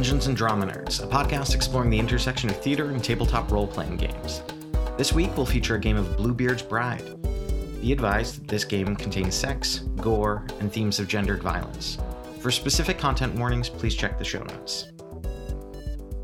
Dungeons and Drama Nerds, a podcast exploring the intersection of theater and tabletop role playing games. This week we'll feature a game of Bluebeard's Bride. Be advised that this game contains sex, gore, and themes of gendered violence. For specific content warnings, please check the show notes.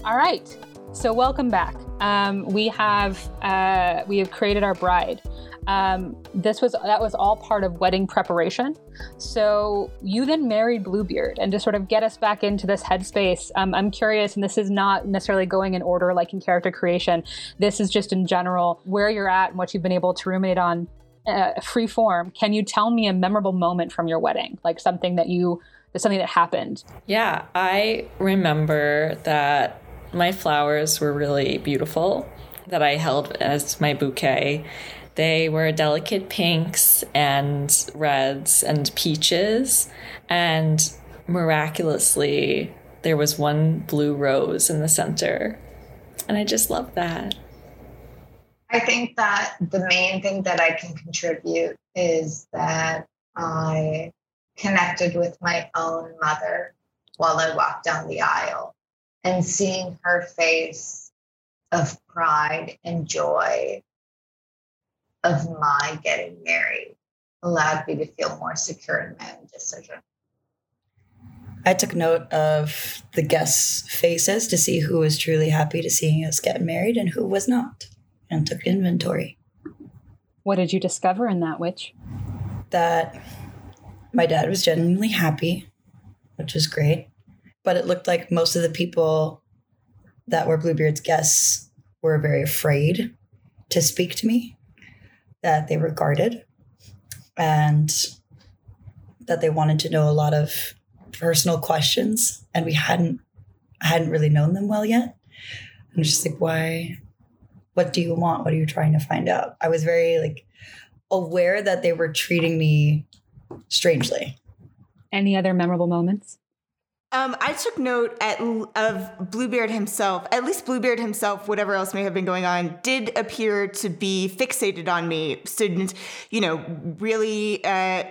All right, so welcome back. Um, we have uh, we have created our bride. Um, this was that was all part of wedding preparation. So you then married Bluebeard, and to sort of get us back into this headspace, um, I'm curious, and this is not necessarily going in order like in character creation. This is just in general where you're at and what you've been able to ruminate on. Uh, free form. Can you tell me a memorable moment from your wedding, like something that you something that happened? Yeah, I remember that my flowers were really beautiful that I held as my bouquet they were delicate pinks and reds and peaches. And miraculously, there was one blue rose in the center. And I just love that. I think that the main thing that I can contribute is that I connected with my own mother while I walked down the aisle and seeing her face of pride and joy of my getting married allowed me to feel more secure in my own decision. I took note of the guests' faces to see who was truly happy to seeing us get married and who was not, and took inventory. What did you discover in that witch? That my dad was genuinely happy, which was great. But it looked like most of the people that were Bluebeard's guests were very afraid to speak to me that they regarded and that they wanted to know a lot of personal questions and we hadn't I hadn't really known them well yet. I'm just like, why? What do you want? What are you trying to find out? I was very like aware that they were treating me strangely. Any other memorable moments? Um, I took note at, of Bluebeard himself. At least Bluebeard himself, whatever else may have been going on, did appear to be fixated on me. Student, you know, really. Uh,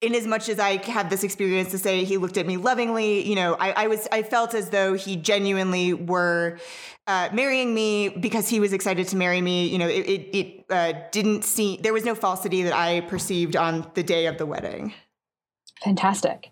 in as much as I had this experience to say he looked at me lovingly, you know, I, I was I felt as though he genuinely were uh, marrying me because he was excited to marry me. You know, it it, it uh, didn't seem there was no falsity that I perceived on the day of the wedding. Fantastic.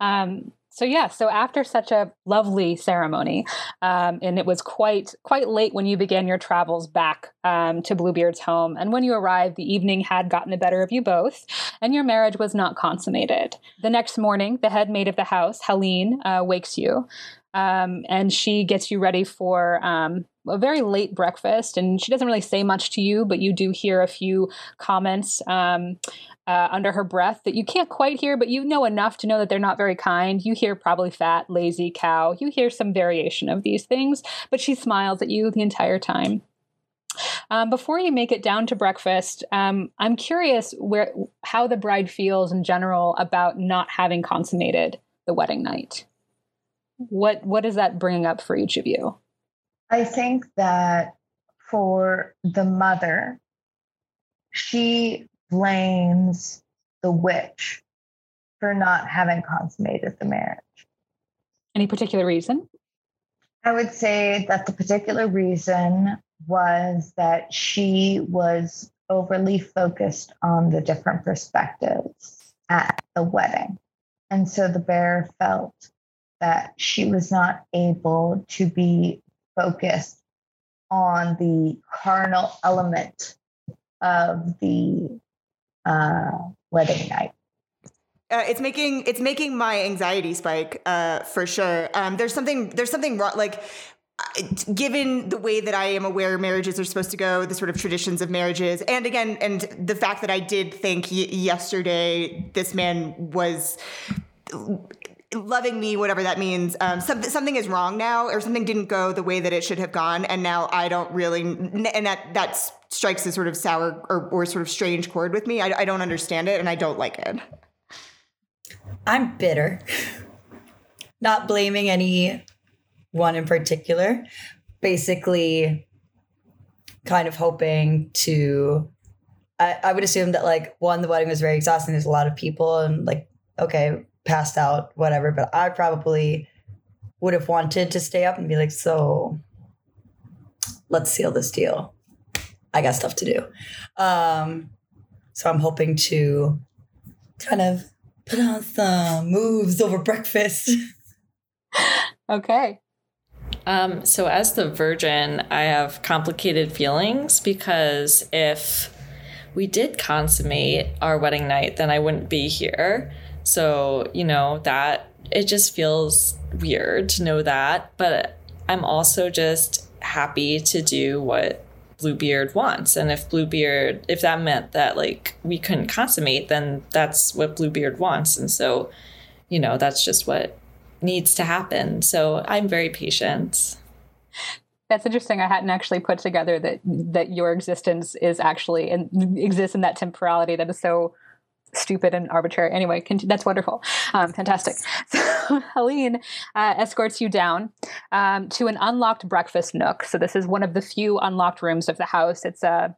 Um, so yeah, so after such a lovely ceremony, um, and it was quite quite late when you began your travels back um, to Bluebeard's home, and when you arrived, the evening had gotten the better of you both, and your marriage was not consummated. The next morning, the head maid of the house, Helene, uh, wakes you, um, and she gets you ready for um, a very late breakfast. And she doesn't really say much to you, but you do hear a few comments um, uh, under her breath that you can't quite hear, but you know enough to know that they're not very kind. You hear probably fat, lazy cow. You hear some variation of these things, but she smiles at you the entire time. Um, before you make it down to breakfast, um, I'm curious where how the bride feels in general about not having consummated the wedding night. What what is that bringing up for each of you? I think that for the mother, she blames the witch for not having consummated the marriage. Any particular reason? I would say that the particular reason was that she was overly focused on the different perspectives at the wedding. And so the bear felt that she was not able to be focused on the carnal element of the uh, wedding night. Uh, it's making it's making my anxiety spike uh, for sure. Um, there's something there's something wrong. Like given the way that I am aware marriages are supposed to go, the sort of traditions of marriages, and again, and the fact that I did think y- yesterday this man was loving me, whatever that means. Um, something something is wrong now, or something didn't go the way that it should have gone, and now I don't really, and that that's strikes a sort of sour or, or sort of strange chord with me. I, I don't understand it and I don't like it. I'm bitter. Not blaming any one in particular. Basically, kind of hoping to. I, I would assume that, like, one, the wedding was very exhausting. There's a lot of people, and, like, okay, passed out, whatever. But I probably would have wanted to stay up and be like, so let's seal this deal. I got stuff to do. Um, so I'm hoping to kind of put on some moves over breakfast. Okay. Um, so, as the virgin, I have complicated feelings because if we did consummate our wedding night, then I wouldn't be here. So, you know, that it just feels weird to know that. But I'm also just happy to do what Bluebeard wants. And if Bluebeard, if that meant that like we couldn't consummate, then that's what Bluebeard wants. And so, you know, that's just what needs to happen. So I'm very patient. That's interesting. I hadn't actually put together that that your existence is actually and exists in that temporality that is so stupid and arbitrary. Anyway, that's wonderful. Um, fantastic. So Helene uh, escorts you down um, to an unlocked breakfast nook. So this is one of the few unlocked rooms of the house. It's a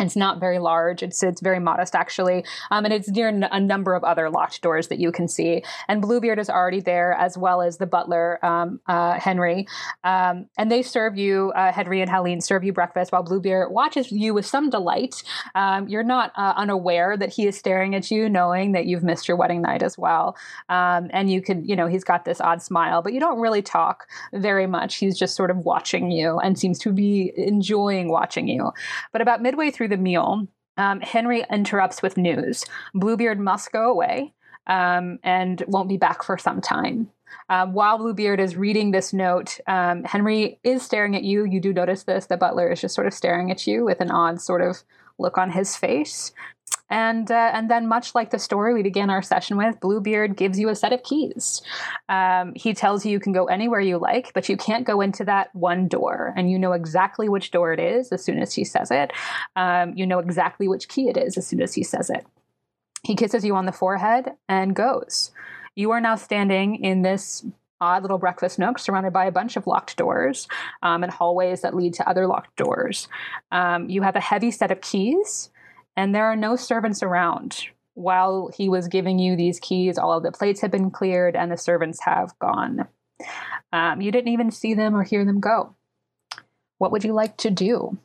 it's not very large. It's it's very modest actually, um, and it's near n- a number of other locked doors that you can see. And Bluebeard is already there, as well as the butler um, uh, Henry, um, and they serve you. Uh, Henry and Helene serve you breakfast while Bluebeard watches you with some delight. Um, you're not uh, unaware that he is staring at you, knowing that you've missed your wedding night as well. Um, and you can, you know, he's got this odd smile, but you don't really talk very much. He's just sort of watching you and seems to be enjoying watching you. But about midway through the meal, um, Henry interrupts with news. Bluebeard must go away um, and won't be back for some time. Um, while Bluebeard is reading this note, um, Henry is staring at you. You do notice this. The butler is just sort of staring at you with an odd sort of look on his face. And uh, and then, much like the story we began our session with, Bluebeard gives you a set of keys. Um, he tells you you can go anywhere you like, but you can't go into that one door. And you know exactly which door it is as soon as he says it. Um, you know exactly which key it is as soon as he says it. He kisses you on the forehead and goes. You are now standing in this odd little breakfast nook surrounded by a bunch of locked doors um, and hallways that lead to other locked doors. Um, you have a heavy set of keys and there are no servants around. While he was giving you these keys, all of the plates have been cleared and the servants have gone. Um, you didn't even see them or hear them go. What would you like to do?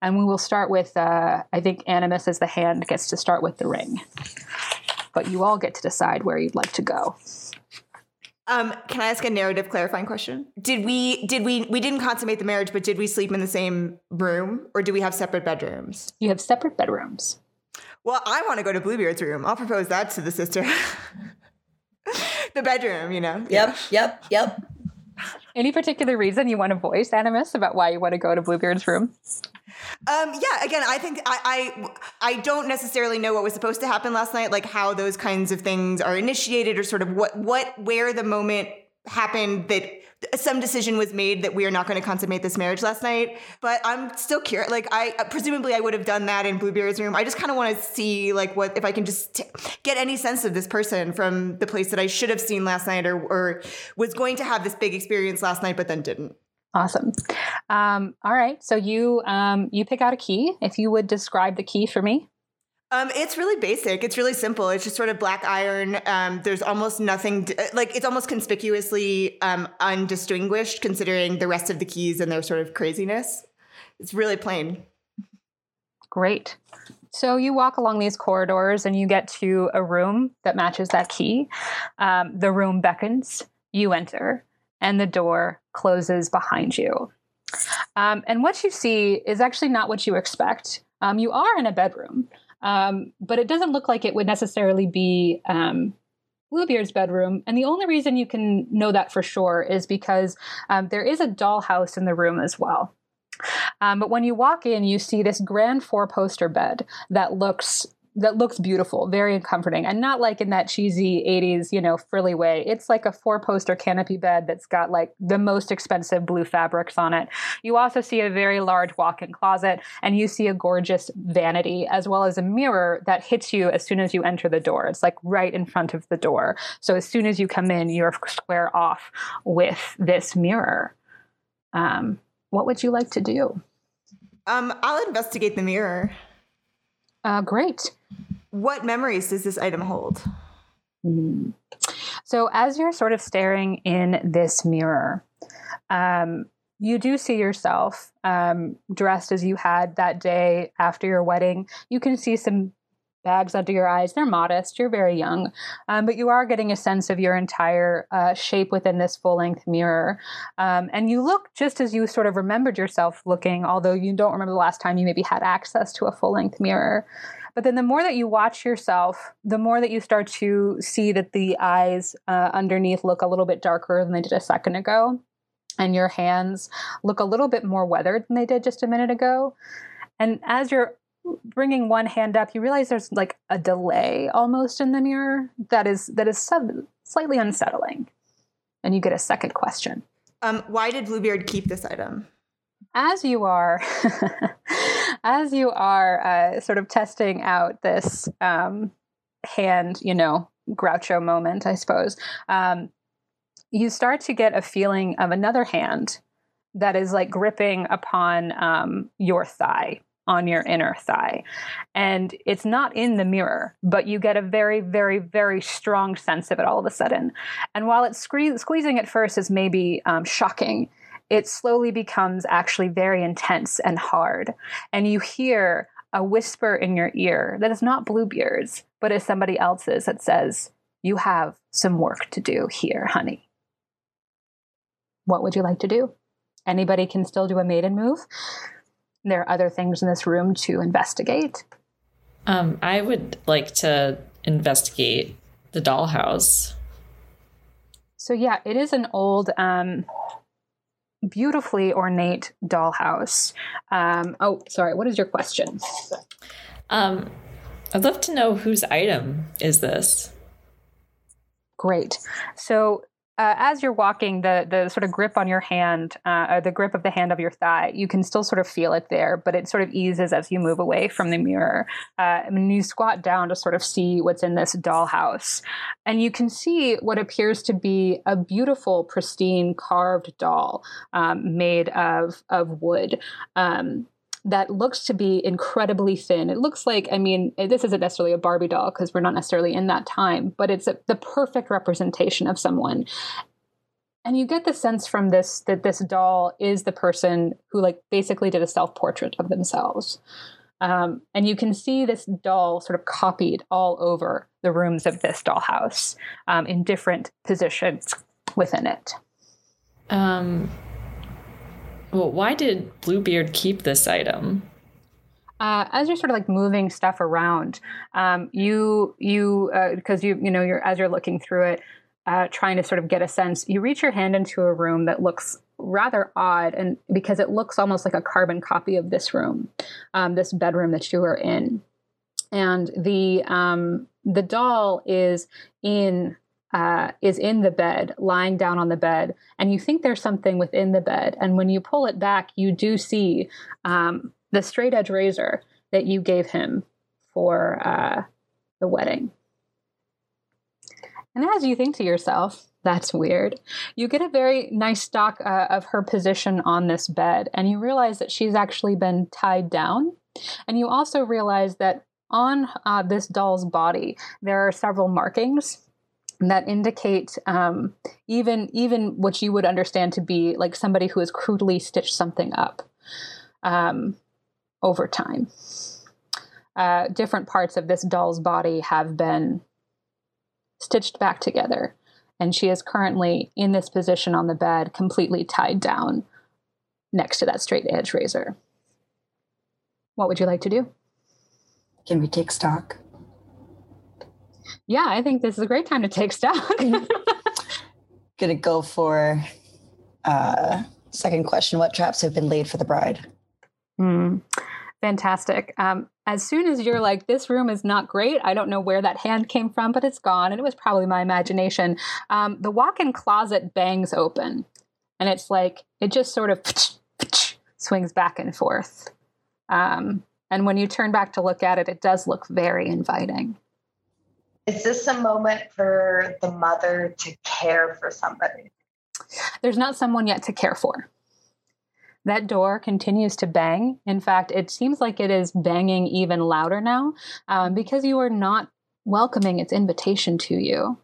And we will start with, uh, I think Animus as the hand gets to start with the ring. But you all get to decide where you'd like to go. Um, can I ask a narrative clarifying question? Did we did we we didn't consummate the marriage, but did we sleep in the same room or do we have separate bedrooms? You have separate bedrooms. Well, I want to go to Bluebeard's room. I'll propose that to the sister. the bedroom, you know. Yep, yep, yep. Any particular reason you want to voice Animus about why you want to go to Bluebeard's room? Um, yeah, again, I think I, I I don't necessarily know what was supposed to happen last night, like how those kinds of things are initiated, or sort of what what where the moment happened that some decision was made that we are not going to consummate this marriage last night. But I'm still curious. Like I presumably I would have done that in Bluebeard's room. I just kind of want to see like what if I can just t- get any sense of this person from the place that I should have seen last night or or was going to have this big experience last night, but then didn't. Awesome. Um, all right. So you um, you pick out a key. If you would describe the key for me. Um, it's really basic. It's really simple. It's just sort of black iron. Um, there's almost nothing to, like it's almost conspicuously um, undistinguished considering the rest of the keys and their sort of craziness. It's really plain. Great. So you walk along these corridors and you get to a room that matches that key. Um, the room beckons. You enter, and the door closes behind you. Um, and what you see is actually not what you expect. Um, you are in a bedroom, um, but it doesn't look like it would necessarily be um, Bluebeard's bedroom. And the only reason you can know that for sure is because um, there is a dollhouse in the room as well. Um, but when you walk in, you see this grand four poster bed that looks that looks beautiful, very comforting, and not like in that cheesy 80s, you know, frilly way. It's like a four poster canopy bed that's got like the most expensive blue fabrics on it. You also see a very large walk in closet, and you see a gorgeous vanity as well as a mirror that hits you as soon as you enter the door. It's like right in front of the door. So as soon as you come in, you're square off with this mirror. Um, what would you like to do? Um, I'll investigate the mirror. Uh, great. What memories does this item hold? Mm. So as you're sort of staring in this mirror, um, you do see yourself um, dressed as you had that day after your wedding. You can see some bags under your eyes. They're modest. You're very young, um, but you are getting a sense of your entire uh, shape within this full length mirror. Um, and you look just as you sort of remembered yourself looking, although you don't remember the last time you maybe had access to a full length mirror. But then the more that you watch yourself, the more that you start to see that the eyes uh, underneath look a little bit darker than they did a second ago. And your hands look a little bit more weathered than they did just a minute ago. And as you're bringing one hand up, you realize there's like a delay almost in the mirror that is that is sub- slightly unsettling. And you get a second question. Um, why did Bluebeard keep this item? As you are, as you are uh, sort of testing out this um, hand, you know, Groucho moment, I suppose, um, you start to get a feeling of another hand that is like gripping upon um, your thigh on your inner thigh. And it's not in the mirror, but you get a very, very, very strong sense of it all of a sudden. And while it's sque- squeezing at first is maybe um, shocking, it slowly becomes actually very intense and hard. And you hear a whisper in your ear that is not Bluebeard's, but is somebody else's that says, You have some work to do here, honey. What would you like to do? Anybody can still do a maiden move. There are other things in this room to investigate. Um, I would like to investigate the dollhouse. So, yeah, it is an old, um, beautifully ornate dollhouse. Um, oh, sorry, what is your question? Um, I'd love to know whose item is this. Great. So, uh, as you're walking, the the sort of grip on your hand, uh, the grip of the hand of your thigh, you can still sort of feel it there, but it sort of eases as you move away from the mirror. Uh, and you squat down to sort of see what's in this dollhouse, and you can see what appears to be a beautiful, pristine carved doll um, made of of wood. Um, that looks to be incredibly thin. It looks like, I mean, this isn't necessarily a Barbie doll because we're not necessarily in that time, but it's a, the perfect representation of someone. And you get the sense from this that this doll is the person who, like, basically did a self portrait of themselves. Um, and you can see this doll sort of copied all over the rooms of this dollhouse um, in different positions within it. Um, well, why did Bluebeard keep this item? Uh, as you're sort of like moving stuff around, um, you you because uh, you you know you're as you're looking through it, uh, trying to sort of get a sense. You reach your hand into a room that looks rather odd, and because it looks almost like a carbon copy of this room, um, this bedroom that you are in, and the um, the doll is in uh, is in the bed, lying down on the bed, and you think there's something within the bed. And when you pull it back, you do see um, the straight edge razor that you gave him for uh, the wedding. And as you think to yourself, that's weird, you get a very nice stock uh, of her position on this bed, and you realize that she's actually been tied down. And you also realize that on uh, this doll's body, there are several markings that indicate um, even even what you would understand to be like somebody who has crudely stitched something up um, over time. Uh, different parts of this doll's body have been stitched back together, and she is currently in this position on the bed, completely tied down next to that straight edge razor. What would you like to do? Can we take stock? Yeah, I think this is a great time to take stock. Gonna go for uh second question. What traps have been laid for the bride? Mm, fantastic. Um, as soon as you're like, this room is not great, I don't know where that hand came from, but it's gone, and it was probably my imagination. Um, the walk in closet bangs open, and it's like, it just sort of swings back and forth. Um, and when you turn back to look at it, it does look very inviting. Is this a moment for the mother to care for somebody? There's not someone yet to care for. That door continues to bang. In fact, it seems like it is banging even louder now um, because you are not welcoming its invitation to you.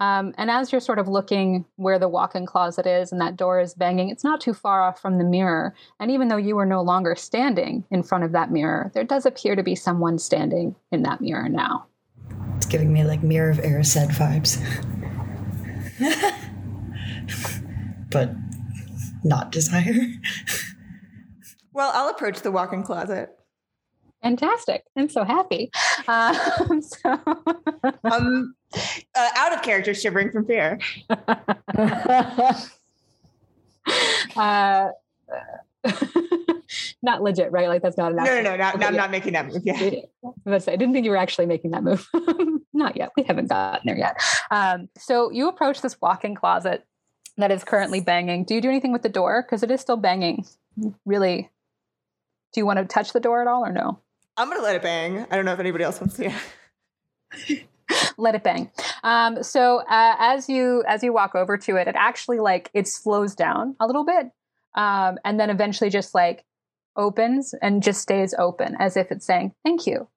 Um, and as you're sort of looking where the walk in closet is and that door is banging, it's not too far off from the mirror. And even though you are no longer standing in front of that mirror, there does appear to be someone standing in that mirror now. It's giving me like Mirror of Erised vibes. but not desire. Well, I'll approach the walk in closet. Fantastic. I'm so happy. Um, so Um, uh, out of character, shivering from fear. uh, not legit, right? Like that's not an No, no, no, not, I'm not making that move. Yeah. I was say, I didn't think you were actually making that move. Not yet. We haven't gotten there yet. Um, so you approach this walk-in closet that is currently banging. Do you do anything with the door? Because it is still banging. Really. Do you want to touch the door at all or no? I'm gonna let it bang. I don't know if anybody else wants to. Let it bang. Um, so uh, as you as you walk over to it, it actually like it slows down a little bit, um, and then eventually just like opens and just stays open as if it's saying thank you,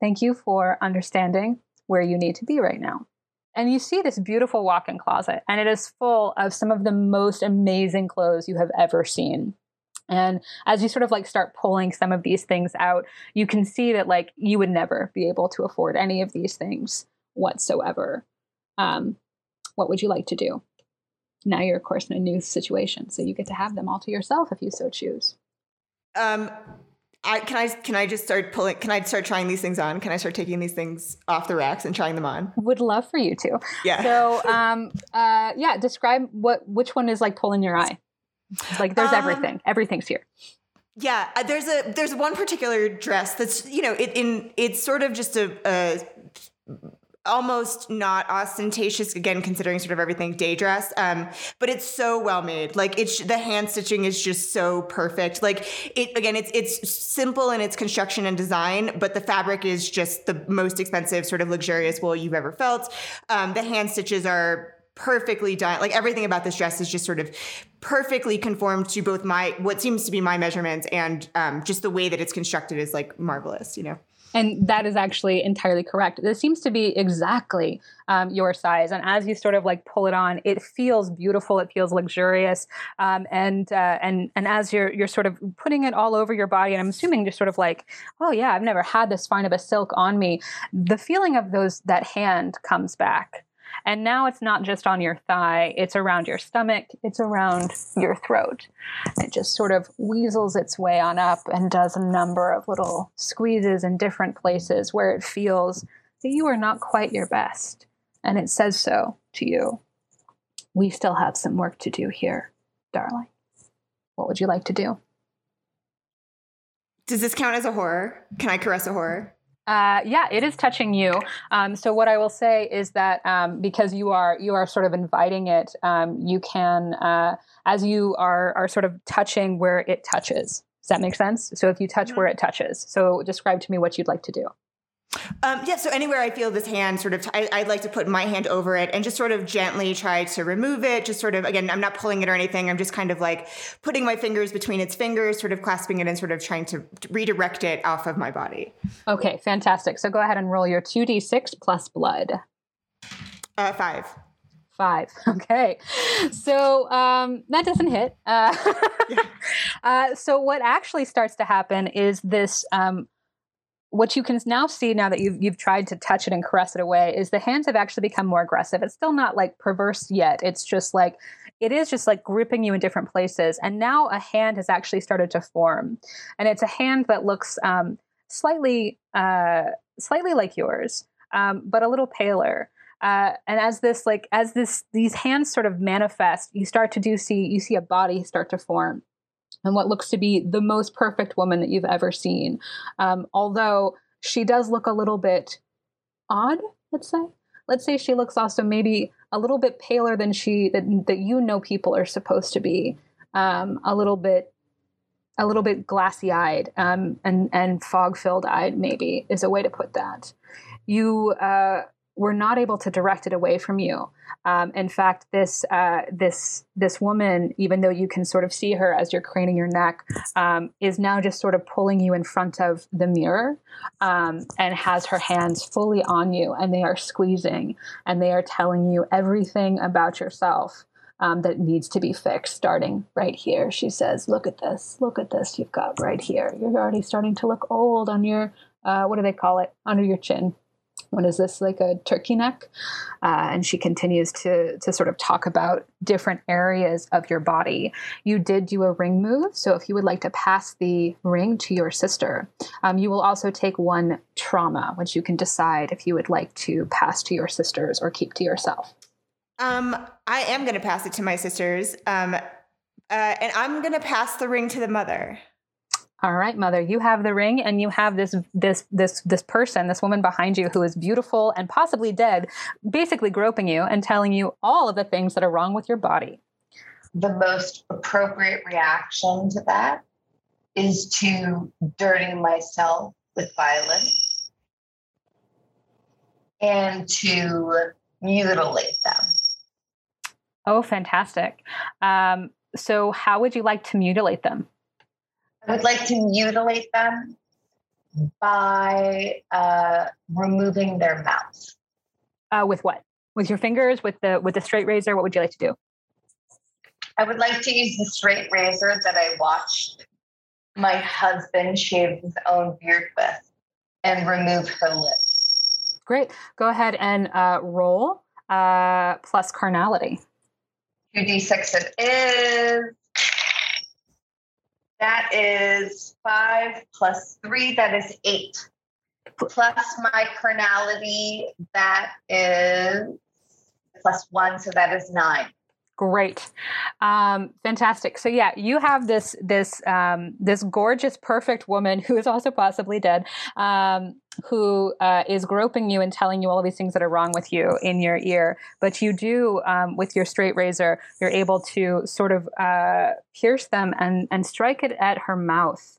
thank you for understanding where you need to be right now. And you see this beautiful walk-in closet, and it is full of some of the most amazing clothes you have ever seen. And as you sort of like start pulling some of these things out, you can see that like you would never be able to afford any of these things whatsoever. Um, what would you like to do? Now you're, of course, in a new situation, so you get to have them all to yourself if you so choose. Um, I can I can I just start pulling? Can I start trying these things on? Can I start taking these things off the racks and trying them on? Would love for you to. Yeah. So, um, uh, yeah, describe what which one is like pulling your eye. Like, there's Um, everything. Everything's here. Yeah, uh, there's a there's one particular dress that's you know it in it's sort of just a, a almost not ostentatious again considering sort of everything day dress um but it's so well made. Like it's the hand stitching is just so perfect. Like it again it's it's simple in its construction and design but the fabric is just the most expensive sort of luxurious wool you've ever felt. Um the hand stitches are perfectly done. Like everything about this dress is just sort of perfectly conformed to both my what seems to be my measurements and um, just the way that it's constructed is like marvelous you know And that is actually entirely correct. This seems to be exactly um, your size. And as you sort of like pull it on, it feels beautiful. It feels luxurious. Um, and uh, and and as you're you're sort of putting it all over your body, and I'm assuming just sort of like, oh yeah, I've never had this fine of a silk on me. The feeling of those that hand comes back. And now it's not just on your thigh, it's around your stomach, it's around your throat. It just sort of weasels its way on up and does a number of little squeezes in different places where it feels that you are not quite your best. And it says so to you. We still have some work to do here, darling. What would you like to do? does this count as a horror can i caress a horror Uh, yeah, it is touching you. Um, so what I will say is that um, because you are you are sort of inviting it, um, you can uh, as you are are sort of touching where it touches. Does that make sense? So if you touch where it touches, so describe to me what you'd like to do. Um, yeah, so anywhere I feel this hand sort of, I, I'd like to put my hand over it and just sort of gently try to remove it. Just sort of, again, I'm not pulling it or anything. I'm just kind of like putting my fingers between its fingers, sort of clasping it and sort of trying to redirect it off of my body. Okay, fantastic. So go ahead and roll your two d six plus blood. Uh, five. Five. Okay. So um, that doesn't hit. Uh, uh, so what actually starts to happen is this. Um, what you can now see now that you've you've tried to touch it and caress it away is the hands have actually become more aggressive. It's still not like perverse yet. It's just like it is just like gripping you in different places. And now a hand has actually started to form, and it's a hand that looks um, slightly uh, slightly like yours, um, but a little paler. Uh, and as this like as this these hands sort of manifest, you start to do see you see a body start to form and what looks to be the most perfect woman that you've ever seen. Um, although she does look a little bit odd, let's say. Let's say she looks also maybe a little bit paler than she that, that you know people are supposed to be. Um, a little bit, a little bit glassy eyed um, and and fog filled eyed maybe is a way to put that. You uh, were not able to direct it away from you. Um, in fact, this uh, this this woman, even though you can sort of see her as you're craning your neck, um, is now just sort of pulling you in front of the mirror um, and has her hands fully on you, and they are squeezing and they are telling you everything about yourself. Um, that needs to be fixed starting right here. She says, Look at this, look at this you've got right here. You're already starting to look old on your, uh, what do they call it, under your chin what is this like a turkey neck? Uh, and she continues to to sort of talk about different areas of your body. You did do a ring move so if you would like to pass the ring to your sister um, you will also take one trauma which you can decide if you would like to pass to your sisters or keep to yourself. Um i am going to pass it to my sisters um uh, and i'm going to pass the ring to the mother all right, mother, you have the ring and you have this this this this person, this woman behind you who is beautiful and possibly dead, basically groping you and telling you all of the things that are wrong with your body. The most appropriate reaction to that is to dirty myself with violence and to mutilate them. Oh, fantastic. Um, so, how would you like to mutilate them? I would like to mutilate them by uh, removing their mouth. Uh, with what? With your fingers? With the with the straight razor? What would you like to do? I would like to use the straight razor that I watched my husband shave his own beard with and remove her lips. Great. Go ahead and uh, roll uh, plus carnality. 2d6 it is. That is five plus three, that is eight. Plus my carnality, that is plus one, so that is nine. Great, um, fantastic. So yeah, you have this this um, this gorgeous, perfect woman who is also possibly dead, um, who uh, is groping you and telling you all of these things that are wrong with you in your ear. But you do, um, with your straight razor, you're able to sort of uh, pierce them and and strike it at her mouth.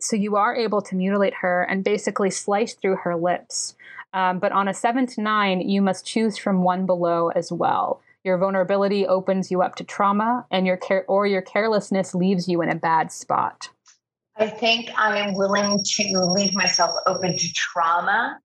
So you are able to mutilate her and basically slice through her lips. Um, but on a seven to nine, you must choose from one below as well. Your vulnerability opens you up to trauma, and your care or your carelessness leaves you in a bad spot. I think I am willing to leave myself open to trauma,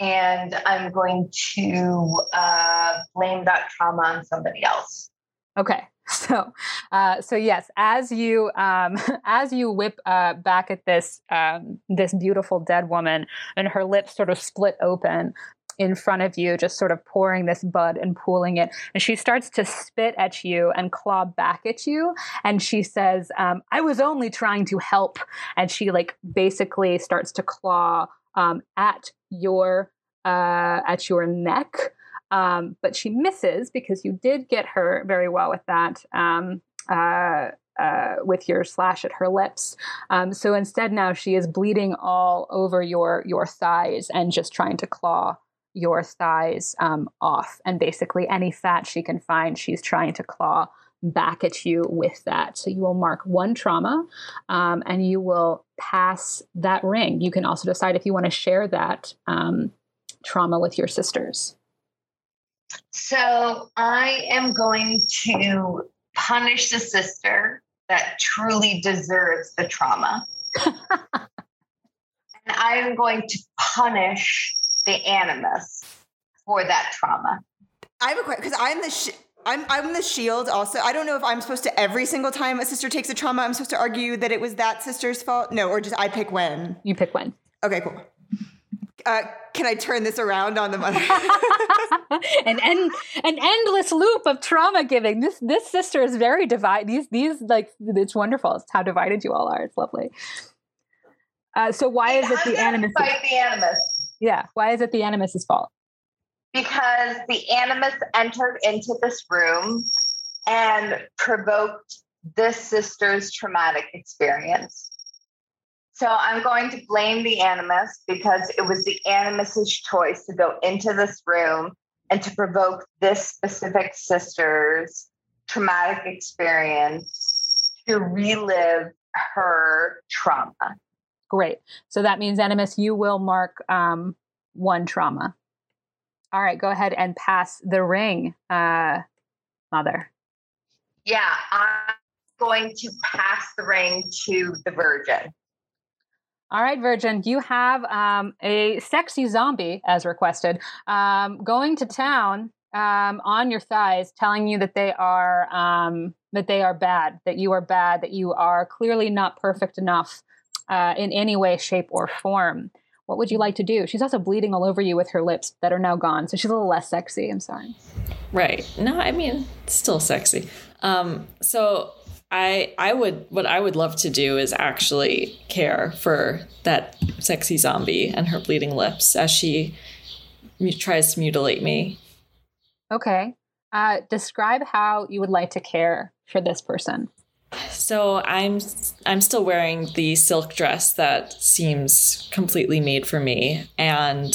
and I'm going to uh, blame that trauma on somebody else. Okay, so uh, so yes, as you um, as you whip uh, back at this um, this beautiful dead woman, and her lips sort of split open, in front of you, just sort of pouring this bud and pooling it. And she starts to spit at you and claw back at you. And she says, um, I was only trying to help. And she like basically starts to claw um, at your uh, at your neck. Um, but she misses because you did get her very well with that. Um, uh, uh, with your slash at her lips. Um, so instead, now she is bleeding all over your your thighs and just trying to claw your thighs um, off. And basically, any fat she can find, she's trying to claw back at you with that. So you will mark one trauma um, and you will pass that ring. You can also decide if you want to share that um, trauma with your sisters. So I am going to punish the sister that truly deserves the trauma. and I am going to punish the animus for that trauma. I have a question because I'm the sh- I'm I'm the shield also. I don't know if I'm supposed to every single time a sister takes a trauma, I'm supposed to argue that it was that sister's fault. No, or just I pick when. You pick when. Okay, cool. Uh, can I turn this around on the mother? an end, an endless loop of trauma giving. This this sister is very divided. These these like it's wonderful. It's how divided you all are. It's lovely. Uh, so why is it the animus? Fight the animus. Yeah. Why is it the animus's fault? Because the animus entered into this room and provoked this sister's traumatic experience. So I'm going to blame the animus because it was the animus's choice to go into this room and to provoke this specific sister's traumatic experience to relive her trauma. Great. So that means Animus, you will mark um, one trauma. All right, go ahead and pass the ring, uh, mother. Yeah, I'm going to pass the ring to the virgin. All right, Virgin, you have um, a sexy zombie, as requested, um, going to town um, on your thighs, telling you that they are um, that they are bad, that you are bad, that you are clearly not perfect enough uh, in any way, shape, or form. What would you like to do? She's also bleeding all over you with her lips that are now gone, so she's a little less sexy. I'm sorry. Right. No, I mean, still sexy. Um, so I I would what I would love to do is actually care for that sexy zombie and her bleeding lips as she tries to mutilate me. Okay. Uh, describe how you would like to care for this person. So I'm I'm still wearing the silk dress that seems completely made for me. And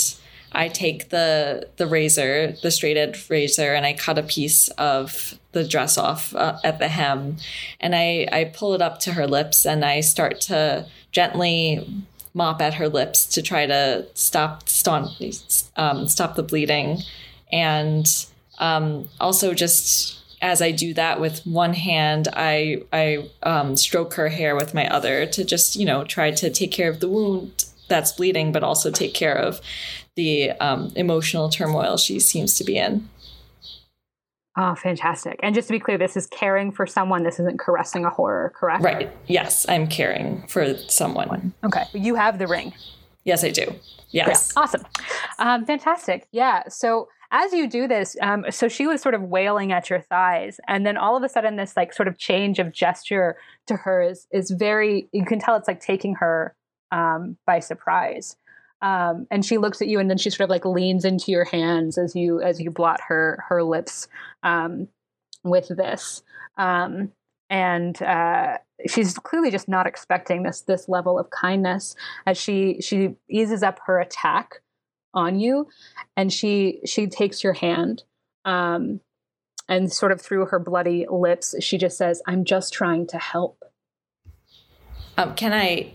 I take the the razor, the straight edge razor, and I cut a piece of the dress off uh, at the hem, and I I pull it up to her lips, and I start to gently mop at her lips to try to stop stop um, stop the bleeding, and um, also just as I do that with one hand, I I um, stroke her hair with my other to just you know try to take care of the wound that's bleeding, but also take care of the um, emotional turmoil she seems to be in. Oh, fantastic. And just to be clear, this is caring for someone. This isn't caressing a horror, correct? Right. Yes, I'm caring for someone. Okay. You have the ring. Yes, I do. Yes. Yeah. Awesome. Um, fantastic. Yeah. So as you do this, um, so she was sort of wailing at your thighs, and then all of a sudden, this like sort of change of gesture to her is is very. You can tell it's like taking her um, by surprise. Um, and she looks at you, and then she sort of like leans into your hands as you as you blot her her lips um, with this. Um, and uh, she's clearly just not expecting this this level of kindness as she she eases up her attack on you, and she she takes your hand. Um, and sort of through her bloody lips, she just says, "I'm just trying to help." Um, can I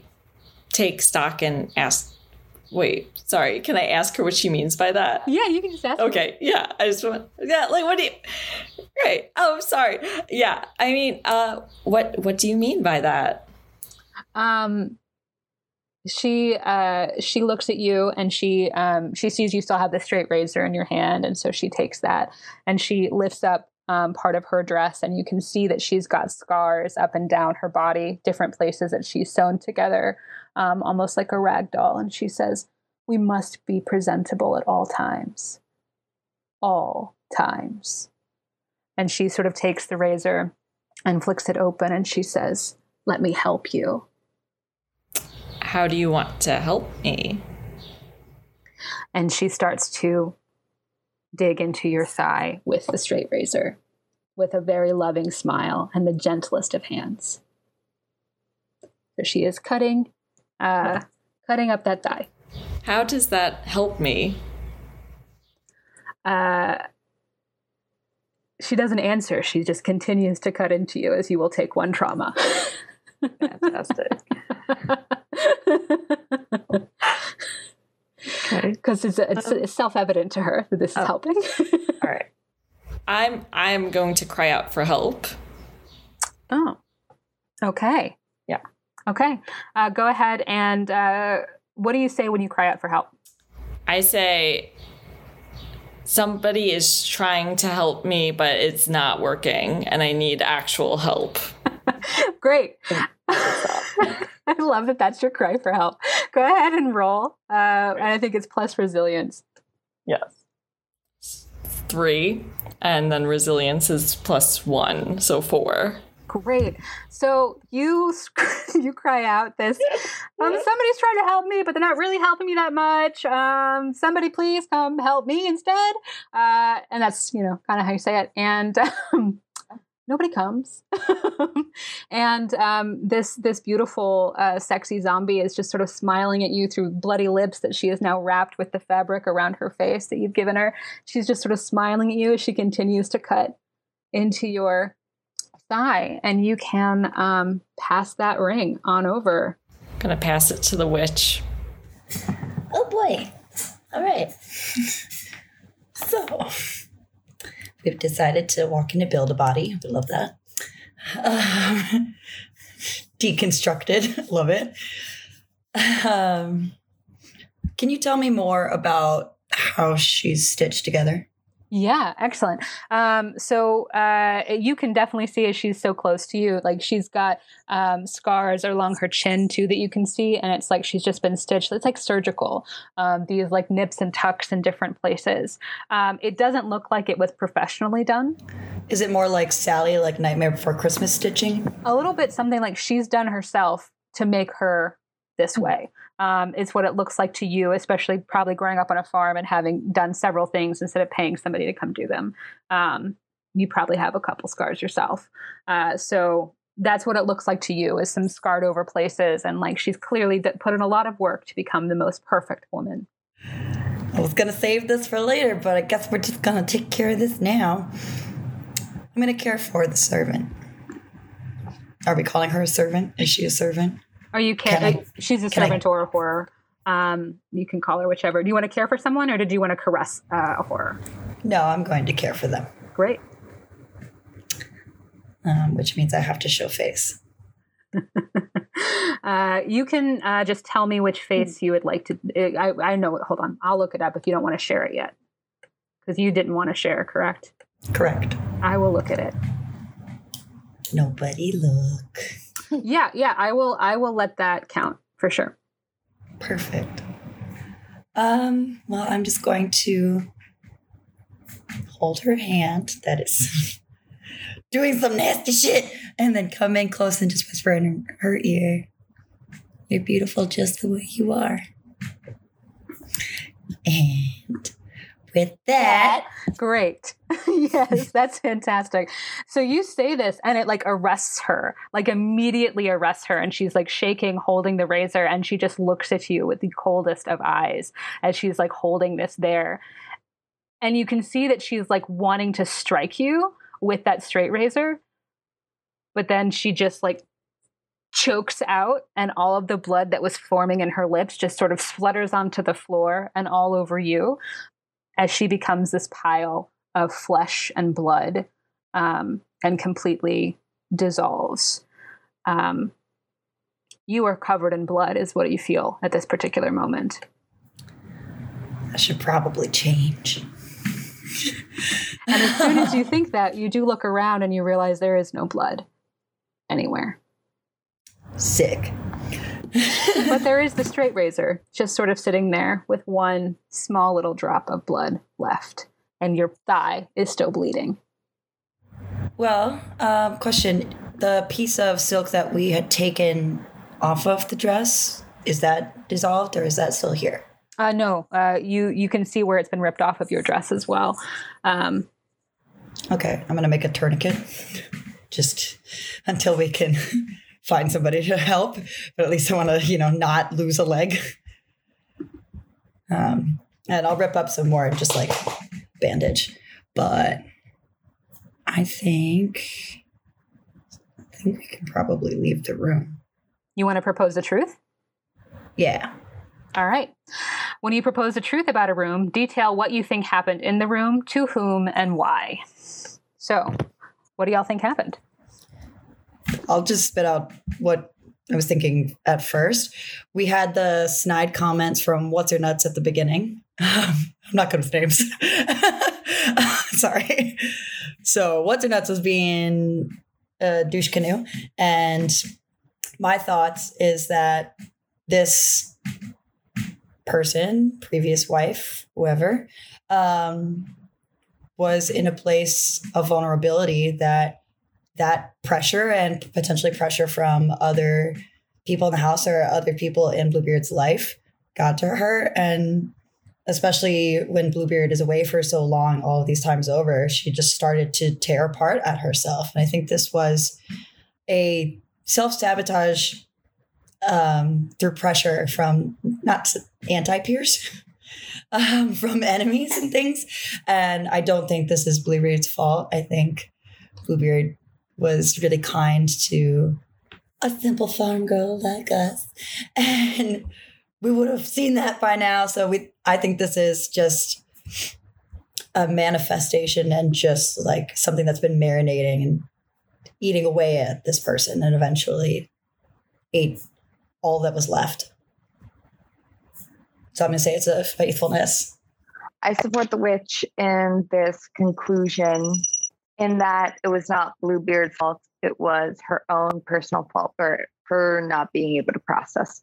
take stock and ask wait sorry can i ask her what she means by that? Yeah you can just ask okay her. yeah i just want yeah like what do you right oh sorry yeah i mean uh what what do you mean by that? Um she uh she looks at you and she um she sees you still have the straight razor in your hand and so she takes that and she lifts up um, part of her dress and you can see that she's got scars up and down her body different places that she's sewn together um, almost like a rag doll. And she says, We must be presentable at all times. All times. And she sort of takes the razor and flicks it open and she says, Let me help you. How do you want to help me? And she starts to dig into your thigh with the straight razor with a very loving smile and the gentlest of hands. So she is cutting uh, cutting up that thigh. How does that help me? Uh, she doesn't answer. She just continues to cut into you as you will take one trauma. Fantastic. okay. Because it's, it's, it's self evident to her that this is Oh. helping. All right. I'm I'm going to cry out for help. oh. Okay. Yeah. Okay. Uh, go ahead and uh, what do you say when you cry out for help? I say somebody is trying to help me, but it's not working, and I need actual help. Great. I love that that's your cry for help. Go ahead and roll. Uh, and I think it's plus resilience. Yes. Three, and then resilience is plus one, so four. Great. So you you cry out this. Um, somebody's trying to help me, but they're not really helping me that much. Um, somebody please come help me instead. Uh, and that's you know kind of how you say it. And um, nobody comes. and um, this this beautiful, uh, sexy zombie is just sort of smiling at you through bloody lips that she is now wrapped with the fabric around her face that you've given her. She's just sort of smiling at you as she continues to cut into your thigh, and you can um, pass that ring on over. I'm gonna pass it to the witch. Oh boy. All right. So we've decided to walk in into build a body. We love that. Um, deconstructed. love it. Um, can you tell me more about how she's stitched together? Yeah, excellent. Um, so uh, you can definitely see as she's so close to you, like she's got um, scars along her chin too that you can see, and it's like she's just been stitched. It's like surgical. Um, these like nips and tucks in different places. Um, it doesn't look like it was professionally done. Is it more like Sally, like Nightmare Before Christmas stitching? A little bit something like she's done herself to make her this way um, is what it looks like to you, especially probably growing up on a farm and having done several things instead of paying somebody to come do them. Um, you probably have a couple scars yourself. Uh, so that's what it looks like to you is some scarred over places. And like she's clearly put in a lot of work to become the most perfect woman. I was going to save this for later, but I guess we're just going to take care of this now. I'm going to care for the servant. Are we calling her a servant? Is she a servant? Are you care? Can I, she's a servant I, or a horror. Um, you can call her whichever. Do you want to care for someone, or did you want to caress uh, a horror? No, I'm going to care for them. Great. Um, which means I have to show face. uh, you can uh, just tell me which face you would like to. I, I know. Hold on, I'll look it up if you don't want to share it yet, because you didn't want to share, correct? Correct. I will look at it. Nobody look yeah, yeah, I will I will let that count for sure. Perfect. Um, well, I'm just going to hold her hand that is doing some nasty shit and then come in close and just whisper in her ear, You're beautiful just the way you are. And with that. Great. yes, that's fantastic. So you say this and it like arrests her, like immediately arrests her. And she's like shaking, holding the razor. And she just looks at you with the coldest of eyes as she's like holding this there. And you can see that she's like wanting to strike you with that straight razor. But then she just like chokes out and all of the blood that was forming in her lips just sort of splutters onto the floor and all over you as she becomes this pile of flesh and blood um, and completely dissolves. Um, you are covered in blood, is what you feel at this particular moment. I should probably change. and as soon as you think that, you do look around and you realize there is no blood anywhere. Sick but there is the straight razor just sort of sitting there with one small little drop of blood left, and your thigh is still bleeding. Well, um, question: the piece of silk that we had taken off of the dress is that dissolved, or is that still here? Uh, no, uh, you you can see where it's been ripped off of your dress as well. Um, okay, I'm gonna make a tourniquet, just until we can find somebody to help, but at least I want to, you know, not lose a leg. Um, and I'll rip up some more and just like bandage. But I think I think we can probably leave the room. You want to propose the truth? Yeah. All right. When you propose the truth about a room, detail what you think happened in the room, to whom, and why. So, what do y'all think happened? I'll just spit out what I was thinking at first. We had the snide comments from What's Your Nuts at the beginning. I'm not good with names. Sorry. So, What's Your Nuts was being a douche canoe. And my thoughts is that this person, previous wife, whoever, um, was in a place of vulnerability that that pressure and potentially pressure from other people in the house or other people in Bluebeard's life got to her. And especially when Bluebeard is away for so long, all of these times over, she just started to tear apart at herself. And I think this was a self sabotage um, through pressure from not anti peers. Um, from enemies and things. And I don't think this is Bluebeard's fault. I think Bluebeard was really kind to a simple farm girl like us. And we would have seen that by now. So we I think this is just a manifestation and just like something that's been marinating and eating away at this person and eventually ate all that was left. So I'm going to say it's a faithfulness. I support the witch in this conclusion in that it was not Bluebeard's fault. It was her own personal fault for her not being able to process.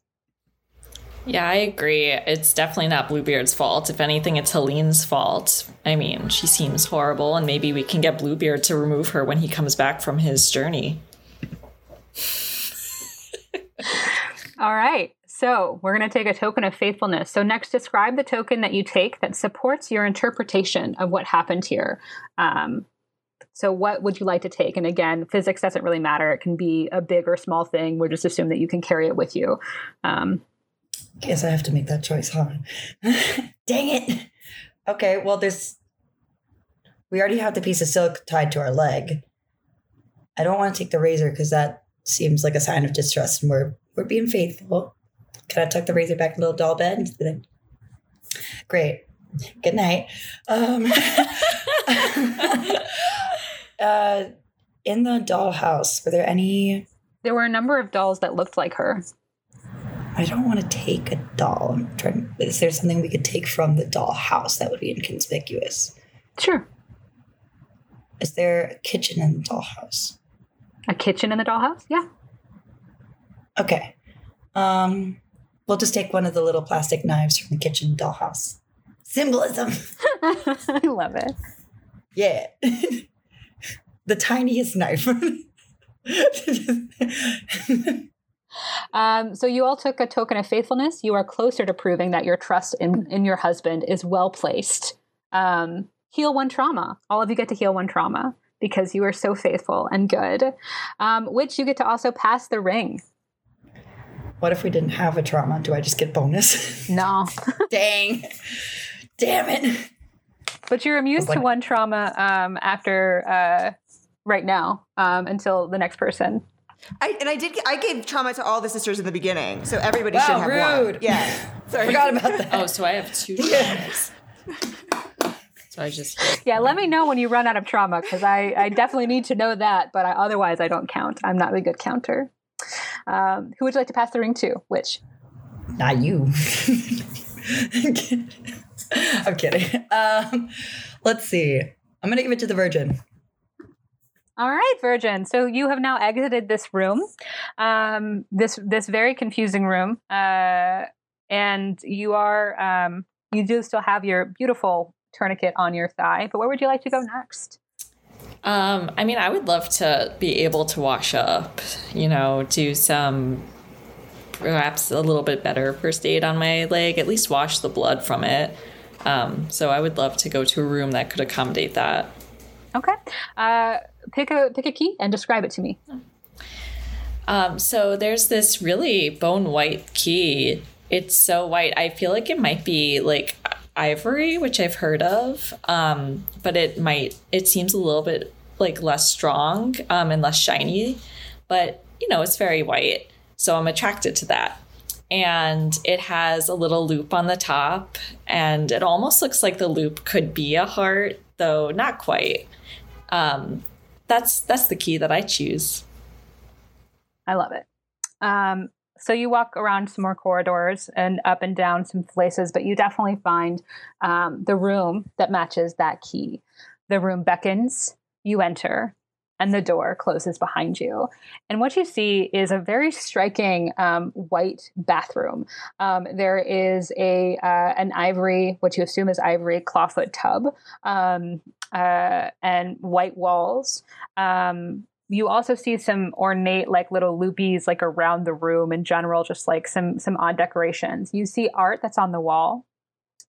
Yeah, I agree. It's definitely not Bluebeard's fault. If anything, it's Helene's fault. I mean, she seems horrible, and maybe we can get Bluebeard to remove her when he comes back from his journey. All right. So we're going to take a token of faithfulness. So next, describe the token that you take that supports your interpretation of what happened here. Um, so what would you like to take? And again, physics doesn't really matter. It can be a big or small thing. We'll just assume that you can carry it with you. Um, Guess I have to make that choice, huh? Dang it. Okay, well, there's. We already have the piece of silk tied to our leg. I don't want to take the razor because that seems like a sign of distrust and we're, we're being faithful. Can I tuck the razor back in the little doll bed? Great. Good night. Um, uh, in the dollhouse, were there any there were a number of dolls that looked like her. I don't want to take a doll. I'm trying. Is there something we could take from the dollhouse that would be inconspicuous? Sure. Is there a kitchen in the dollhouse? A kitchen in the dollhouse? Yeah. Okay. Um, we'll just take one of the little plastic knives from the kitchen dollhouse. Symbolism. I love it. Yeah. the tiniest knife. Um, so you all took a token of faithfulness. You are closer to proving that your trust in, in your husband is well placed. Um, heal one trauma. All of you get to heal one trauma because you are so faithful and good. Um, which you get to also pass the ring. What if we didn't have a trauma? Do I just get bonus? No. Dang. Damn it. But you're immune Like- to one trauma um, after uh, right now um, until the next person. I, and I did. I gave trauma to all the sisters in the beginning, so everybody Wow, should have one. rude. Yeah, sorry. Forgot about that. Oh, so I have two traumas. so I just Yeah, let me know when you run out of trauma because I, I definitely need to know that, but I, otherwise I don't count. I'm not a good counter. Um, who would you like to pass the ring to? Which? Not you. I'm kidding. Um, let's see. I'm gonna give it to the Virgin. All right, Virgin. So you have now exited this room, um, this this very confusing room, uh, and you are um, you do still have your beautiful tourniquet on your thigh. But where would you like to go next? Um, I mean, I would love to be able to wash up, you know, do some perhaps a little bit better first aid on my leg, at least wash the blood from it. Um, so I would love to go to a room that could accommodate that. Okay, uh, pick a pick a key and describe it to me. Um, so there's this really bone white key. It's so white. I feel like it might be like ivory, which I've heard of. Um, but it might, it seems a little bit like less strong um, and less shiny. But, you know, it's very white. So I'm attracted to that. And it has a little loop on the top. And it almost looks like the loop could be a heart, though not quite. Um, that's that's the key that I choose. I love it. Um, so you walk around some more corridors and up and down some places, but you definitely find um, the room that matches that key. The room beckons, you enter, and the door closes behind you. And what you see is a very striking um, white bathroom. Um, there is a uh, an ivory, what you assume is ivory clawfoot tub, um, uh, and white walls. Um, you also see some ornate like little loopies like around the room in general just like some some odd decorations you see art that's on the wall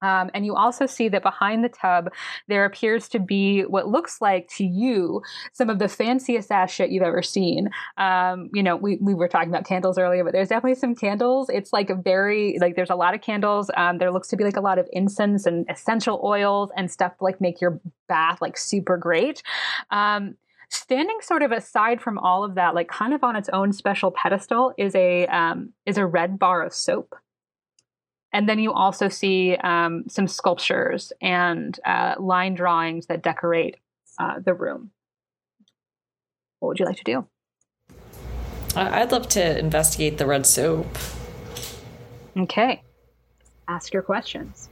um, and you also see that behind the tub there appears to be what looks like to you some of the fanciest ass shit you've ever seen. Um, you know we, we were talking about candles earlier but there's definitely some candles. It's like a very like there's a lot of candles. Um, there looks to be like a lot of incense and essential oils and stuff to like make your bath like super great. Um, standing sort of aside from all of that like kind of on its own special pedestal is a um, is a red bar of soap and then you also see um, some sculptures and uh, line drawings that decorate uh, the room. What would you like to do? I'd love to investigate the red soap. Okay. Ask your questions.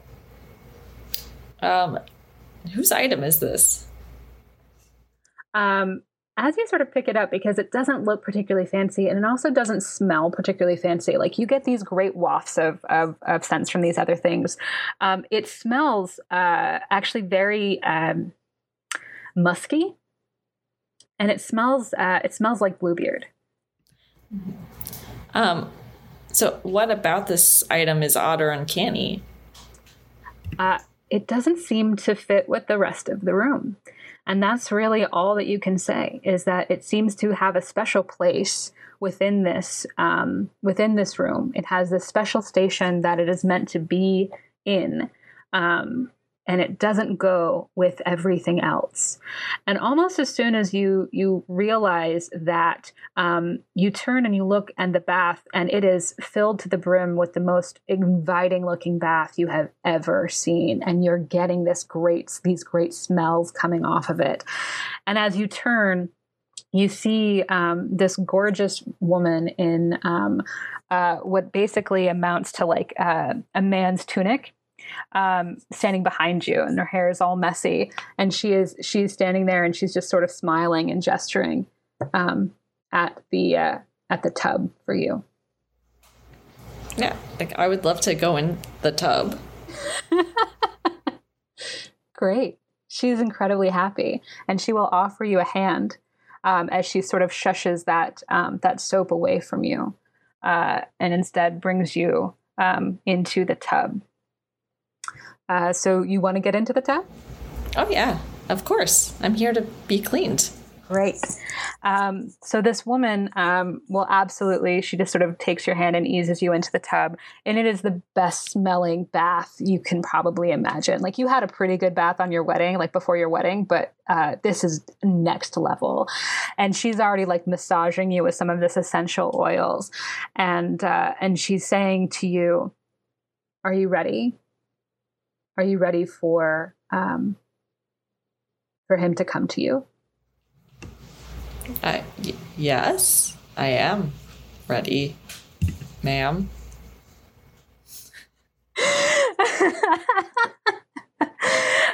Um, whose item is this? Um, as you sort of pick it up, because it doesn't look particularly fancy and it also doesn't smell particularly fancy, like you get these great wafts of, of, of scents from these other things. Um, it smells uh, actually very um, musky and it smells uh, it smells like bluebeard. Um, so what about this item is odd or uncanny? uh, it doesn't seem to fit with the rest of the room. And that's really all that you can say is that it seems to have a special place within this um, within this room. It has this special station that it is meant to be in. Um, and it doesn't go with everything else. And almost as soon as you you realize that, um, you turn and you look and the bath, and it is filled to the brim with the most inviting looking bath you have ever seen, and you're getting this great these great smells coming off of it. And as you turn, you see um, this gorgeous woman in um, uh, what basically amounts to like uh, a man's tunic um, standing behind you and her hair is all messy. And she is she's standing there and she's just sort of smiling and gesturing um, at the uh, at the tub for you. Yeah, like I would love to go in the tub. great. She's incredibly happy. And she will offer you a hand um, as she sort of shushes that um, that soap away from you uh, and instead brings you um, into the tub uh, so you want to get into the tub Oh yeah, of course. I'm here to be cleaned. Great. Um, so this woman um, will absolutely, she just sort of takes your hand and eases you into the tub. And it is the best smelling bath you can probably imagine. Like you had a pretty good bath on your wedding, like before your wedding, but uh, this is next level. And she's already like massaging you with some of this essential oils. And, uh, and she's saying to you, Are you ready? Are you ready for, um, for him to come to you? I y- yes, I am ready, ma'am.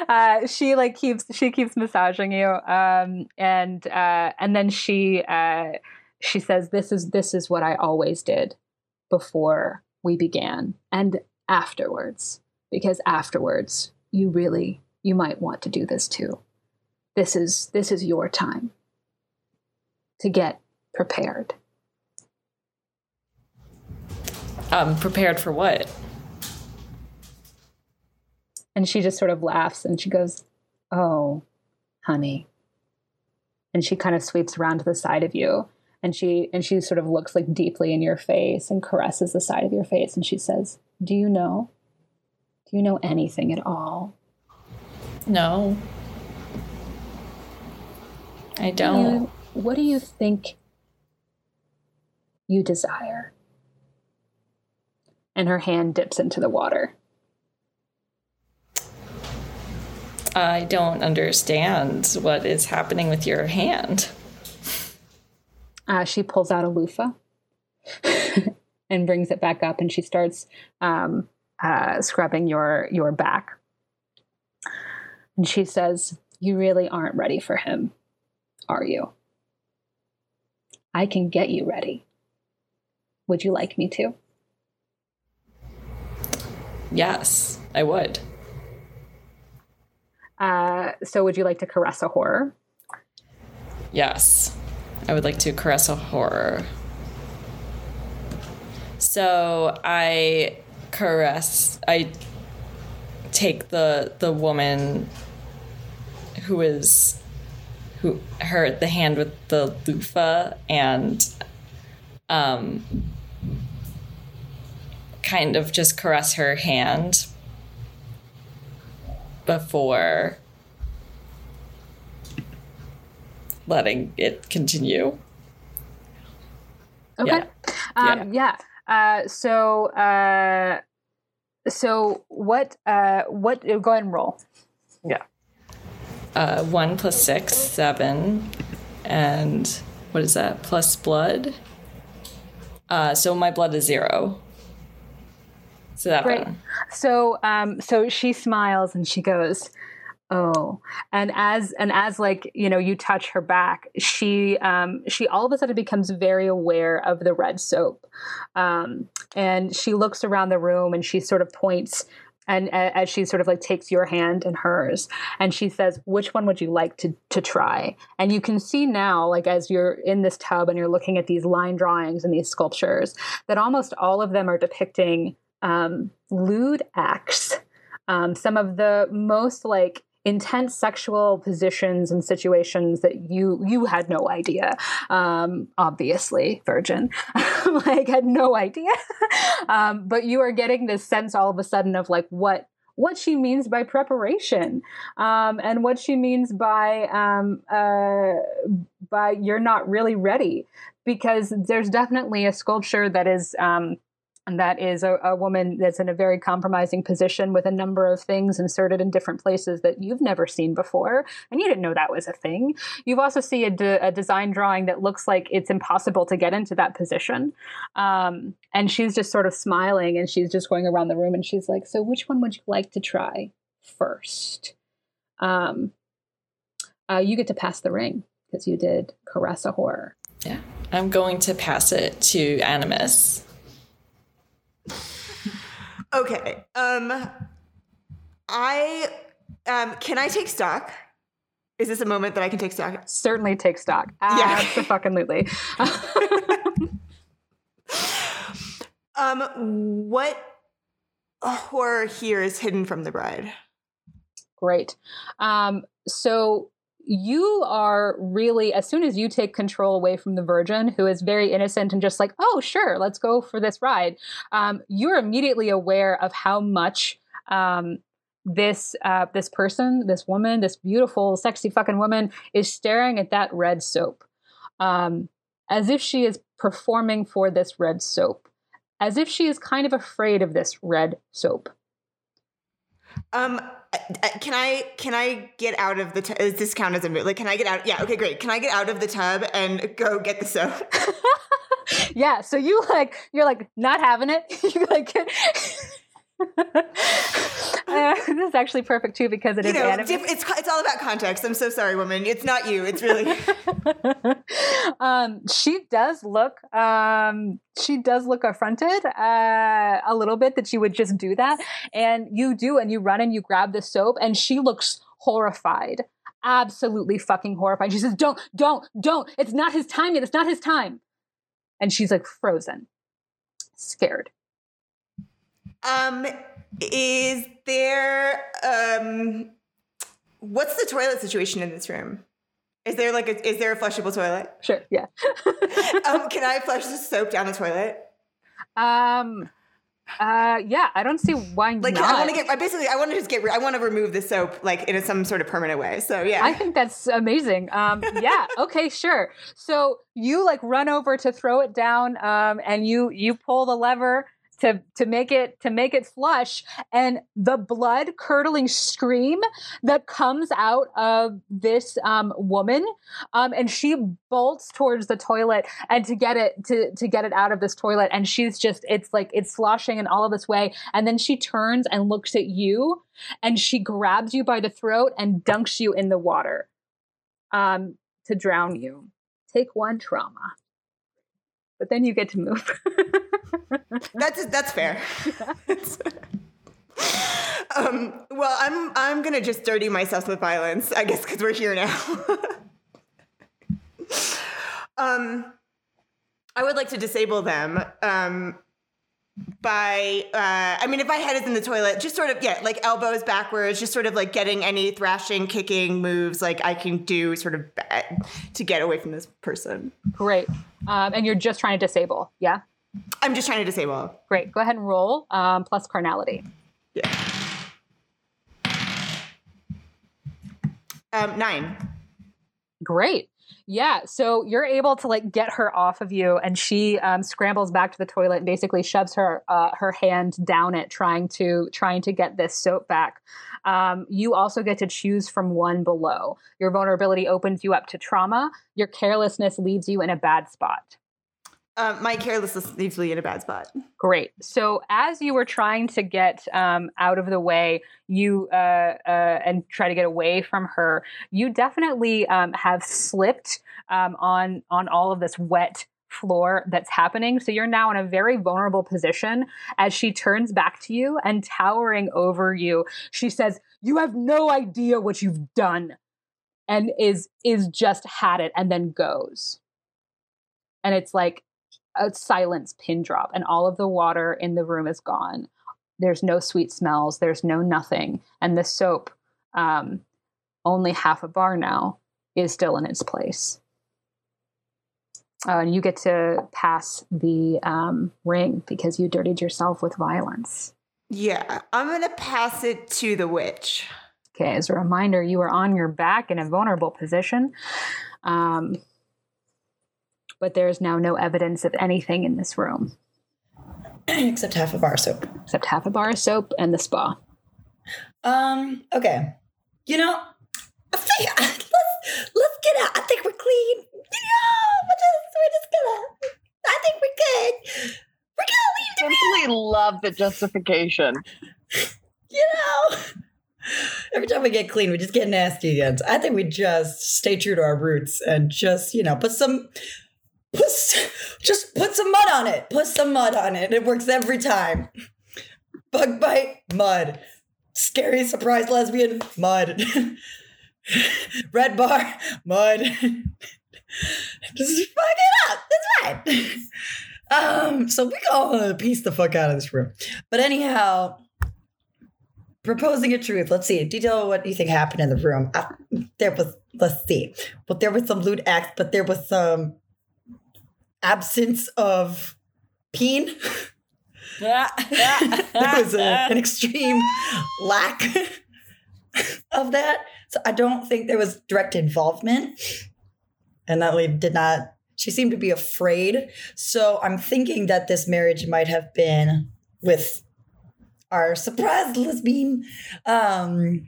uh, she like keeps she keeps massaging you um and uh and then she uh she says this is this is what i always did before we began and afterwards because afterwards you really you might want to do this too this is this is your time to get prepared Um, prepared for what? And she just sort of laughs and she goes, Oh, honey. And she kind of sweeps around to the side of you and she and she sort of looks like deeply in your face and caresses the side of your face and she says, Do you know? Do you know anything at all? No, I Do don't. you- what do you think you desire? And her hand dips into the water. I don't understand what is happening with your hand. uh, she pulls out a loofah and brings it back up and she starts um, uh, scrubbing your your back. And she says you really aren't ready for him are you? I can get you ready. Would you like me to? Yes, I would. uh, so would you like to caress a horror Yes, I would like to caress a horror. So I caress. I take the the woman who is who her the hand with the loofah and um kind of just caress her hand before letting it continue. Okay. Yeah. Um, yeah. Uh, so uh, so what? Uh, what? Go ahead and roll. Yeah. Uh, one plus six, seven, and what is that? Plus blood. Uh, so my blood is zero. Seven. Great. So, um, so she smiles and she goes, "Oh," and as and as like you know, you touch her back, she um, she all of a sudden becomes very aware of the red soap, um, and she looks around the room and she sort of points. And a- as she sort of like takes your hand in hers, and she says, "Which one would you like to to try?" And you can see now, like as you're in this tub and you're looking at these line drawings and these sculptures, that almost all of them are depicting um, lewd acts, um, some of the most like intense sexual positions and situations that you you had no idea. Um obviously virgin. Like had no idea. Um but you are getting this sense all of a sudden of like what what she means by preparation um, and what she means by um, uh, by you're not really ready. Because there's definitely a sculpture that is um, and that is a, a woman that's in a very compromising position with a number of things inserted in different places that you've never seen before. And you didn't know that was a thing. You also see a, de- a design drawing that looks like it's impossible to get into that position. Um, and she's just sort of smiling and she's just going around the room and she's like so which one would you like to try first? Um, uh, you get to pass the ring because you did caress a horror Yeah. I'm going to pass it to Animus. Okay. Um I um can I take stock? Is this a moment that I can take stock? certainly take stock Yeah. absolutely Um what horror here is hidden from the bride? Great. Um, so you are really, as soon as you take control away from the virgin, who is very innocent and just like, oh, sure, let's go for this ride, um, you're immediately aware of how much. Um, this uh, this person, this woman, this beautiful, sexy fucking woman, is staring at that red soap, um, as if she is performing for this red soap, as if she is kind of afraid of this red soap. Um uh, uh, can I can I get out of the tub? Does this count as a move? Like, can I get out? Yeah, okay, great. Can I get out of the tub and go get the soap? yeah so you like you're like not having it you like this is actually perfect too because it You is know, anime. diff- it's it's all about context. I'm so sorry, woman. It's not you. It's really um, she does look um, she does look affronted uh, a little bit that she would just do that and you do and you run and you grab the soap and she looks horrified absolutely fucking horrified she says don't don't don't it's not his time yet it's not his time and she's like frozen scared Um, is there um, what's the toilet situation in this room? Is there like a is there a flushable toilet? sure yeah Um, can I flush the soap down the toilet? um uh yeah i don't see why Like not I want to get. I basically I want to just get. I want to remove the soap like in some sort of permanent way. So yeah. I think that's amazing. Um, yeah. Okay. Sure. So you like run over to throw it down, um, and you you pull the lever to to make it to make it flush, and the blood curdling scream that comes out of this um, woman, um, and she bolts towards the toilet and to get it to to get it out of this toilet, and she's just it's like it's sloshing in all of this way, and then she turns and looks at you and she grabs you by the throat and dunks you in the water um, to drown you. Take one trauma, but then you get to move. That's that's fair. um, well, I'm I'm gonna just dirty myself with violence, I guess, because we're here now. um, I would like to disable them. Um, by uh, I mean, if my head is in the toilet, just sort of yeah, like elbows backwards, just sort of like getting any thrashing, kicking moves like I can do, sort of to get away from this person. Great. Um, and you're just trying to disable. Yeah. I'm just trying to disable. Great. Go ahead and roll um, plus carnality. Yeah. Um, nine. Great. Yeah, so you're able to like get her off of you, and she um, scrambles back to the toilet and basically shoves her uh, her hand down it, trying to trying to get this soap back. Um, you also get to choose from one below. Your vulnerability opens you up to trauma. Your carelessness leaves you in a bad spot. Um, my carelessness leaves me in a bad spot. Great. So as you were trying to get um, out of the way, you uh, uh, and try to get away from her, you definitely um, have slipped um, on on all of this wet floor that's happening. So you're now in a very vulnerable position as she turns back to you and towering over you, she says, "You have no idea what you've done," and is is just had it and then goes. And it's like a silence pin drop and all of the water in the room is gone. There's no sweet smells there's no nothing and the soap um, only half a bar now is still in its place. Uh, and you get to pass the um, ring because you dirtied yourself with violence. Yeah, I'm gonna pass it to the witch. okay as a reminder you are on your back in a vulnerable position. Um, but there is now no evidence of anything in this room Except half a bar of soap. except half a bar of soap and the spa. Um, okay. You know, I think let's let's get out. I think we're clean. You know, we're just we're just gonna I think we're good. We're gonna leave the room, Simply love the justification. you know. Every time we get clean, we just get nasty again. So I think we just stay true to our roots and just, you know, put some put s- just put some mud on it. Put some mud on it. It works every time. Bug bite, mud. Scary surprise lesbian, mud. Red bar, mud. Just fuck it up. That's fine. Um, so we go piece the fuck out of this room. But anyhow, proposing a truth. Let's see. Detail what you think happened in the room. Uh, there was, let's see. But there was some lewd acts, but there was some absence of peen. there was a, an extreme lack of that. So I don't think there was direct involvement. And that lady did not, she seemed to be afraid. So I'm thinking that this marriage might have been with our surprise lesbian um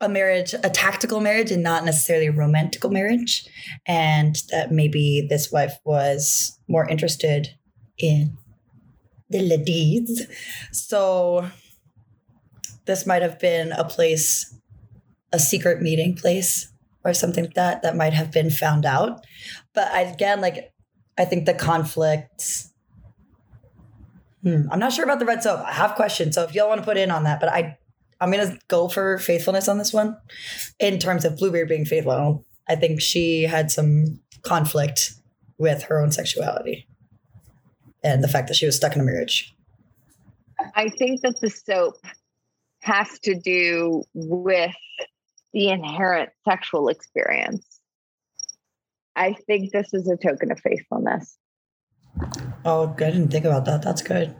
a marriage a tactical marriage and not necessarily a romantical marriage. And that maybe this wife was more interested in the ladies so this might have been a place a secret meeting place or something like that that might have been found out. But again like i think the conflict Hmm, I'm not sure about the red soap. I have questions, so if y'all want to put in on that, but I, I'm gonna go for faithfulness on this one, in terms of Bluebeard being faithful. I, think she had some conflict with her own sexuality, and the fact that she was stuck in a marriage. I think that the soap has to do with the inherent sexual experience. I think this is a token of faithfulness. Oh, good. I didn't think about that. That's good.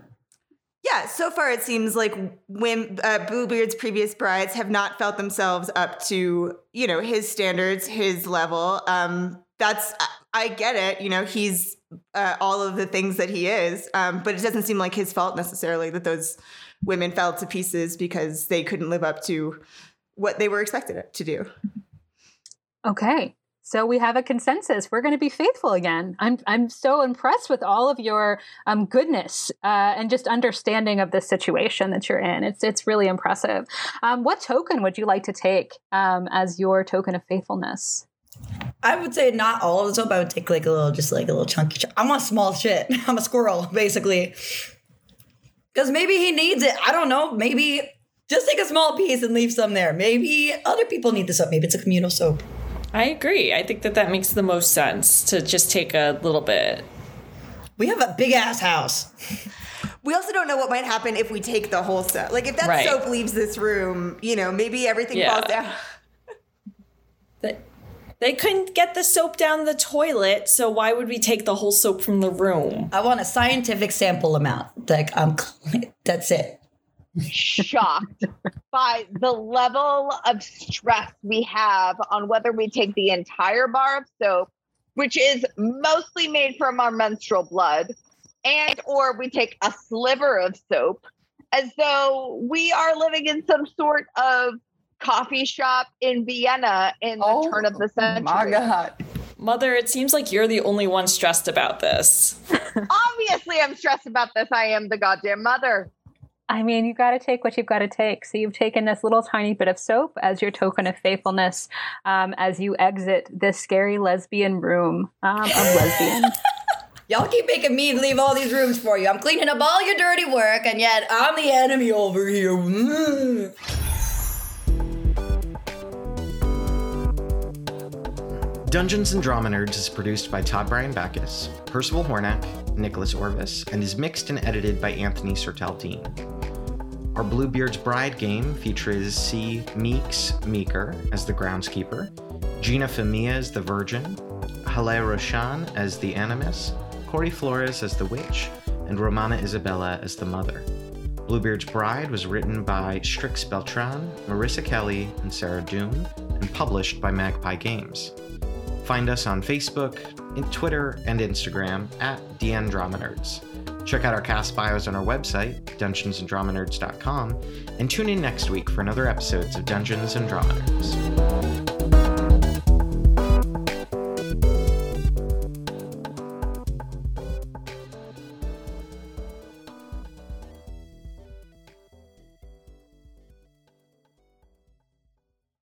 Yeah, so far it seems like when uh, Bluebeard's previous brides have not felt themselves up to you know his standards, his level. Um, that's I- get it. You know, he's uh, all of the things that he is, um, but it doesn't seem like his fault necessarily that those women fell to pieces because they couldn't live up to what they were expected to do. Okay. So we have a consensus. We're going to be faithful again. I'm I'm so impressed with all of your um, goodness uh, and just understanding of the situation that you're in. It's it's really impressive. Um, what token would you like to take um, as your token of faithfulness? I would say not all of the soap. I would take like a little, just like a little chunky. Ch- I'm a small shit. I'm a squirrel, basically. Because maybe he needs it. I don't know. Maybe just take a small piece and leave some there. Maybe other people need the soap. Maybe it's a communal soap. I agree. I think that that makes the most sense to just take a little bit. We have a big ass house. We also don't know what might happen if we take the whole soap. Like if that Right. soap leaves this room, you know, maybe everything Yeah. falls down. They, they couldn't get the soap down the toilet, so why would we take the whole soap from the room? I want a scientific sample amount. Like I'm, that's it. Shocked by the level of stress we have on whether we take the entire bar of soap, which is mostly made from our menstrual blood, and or we take a sliver of soap as though we are living in some sort of coffee shop in Vienna in the Oh, turn of the century. My God. Mother, it seems like you're the only one stressed about this. Obviously, I'm stressed about this. I am the goddamn mother. I mean, you've got to take what you've got to take. So you've taken this little tiny bit of soap as your token of faithfulness um, as you exit this scary lesbian room um, of lesbian. Y'all keep making me leave all these rooms for you. I'm cleaning up all your dirty work, and yet I'm the enemy over here. Mm. Dungeons and Drama Nerds is produced by Todd Bryan Backus, Percival Hornack, Nicholas Orvis, and is mixed and edited by Anthony Sertel Dean. Our Bluebeard's Bride game features C. Meeks Meeker as the groundskeeper, Gina Famia as the virgin, Haleh Roshan as the animus, Corey Flores as the witch, and Romana Isabella as the mother. Bluebeard's Bride was written by Strix Beltran, Marissa Kelly, and Sarah Doom, and published by Magpie Games. Find us on Facebook, Twitter, and Instagram at DN Drama Nerds. Check out our cast bios on our website, dungeonsanddramanerds.com, and tune in next week for another episodes of Dungeons and Drama Nerds.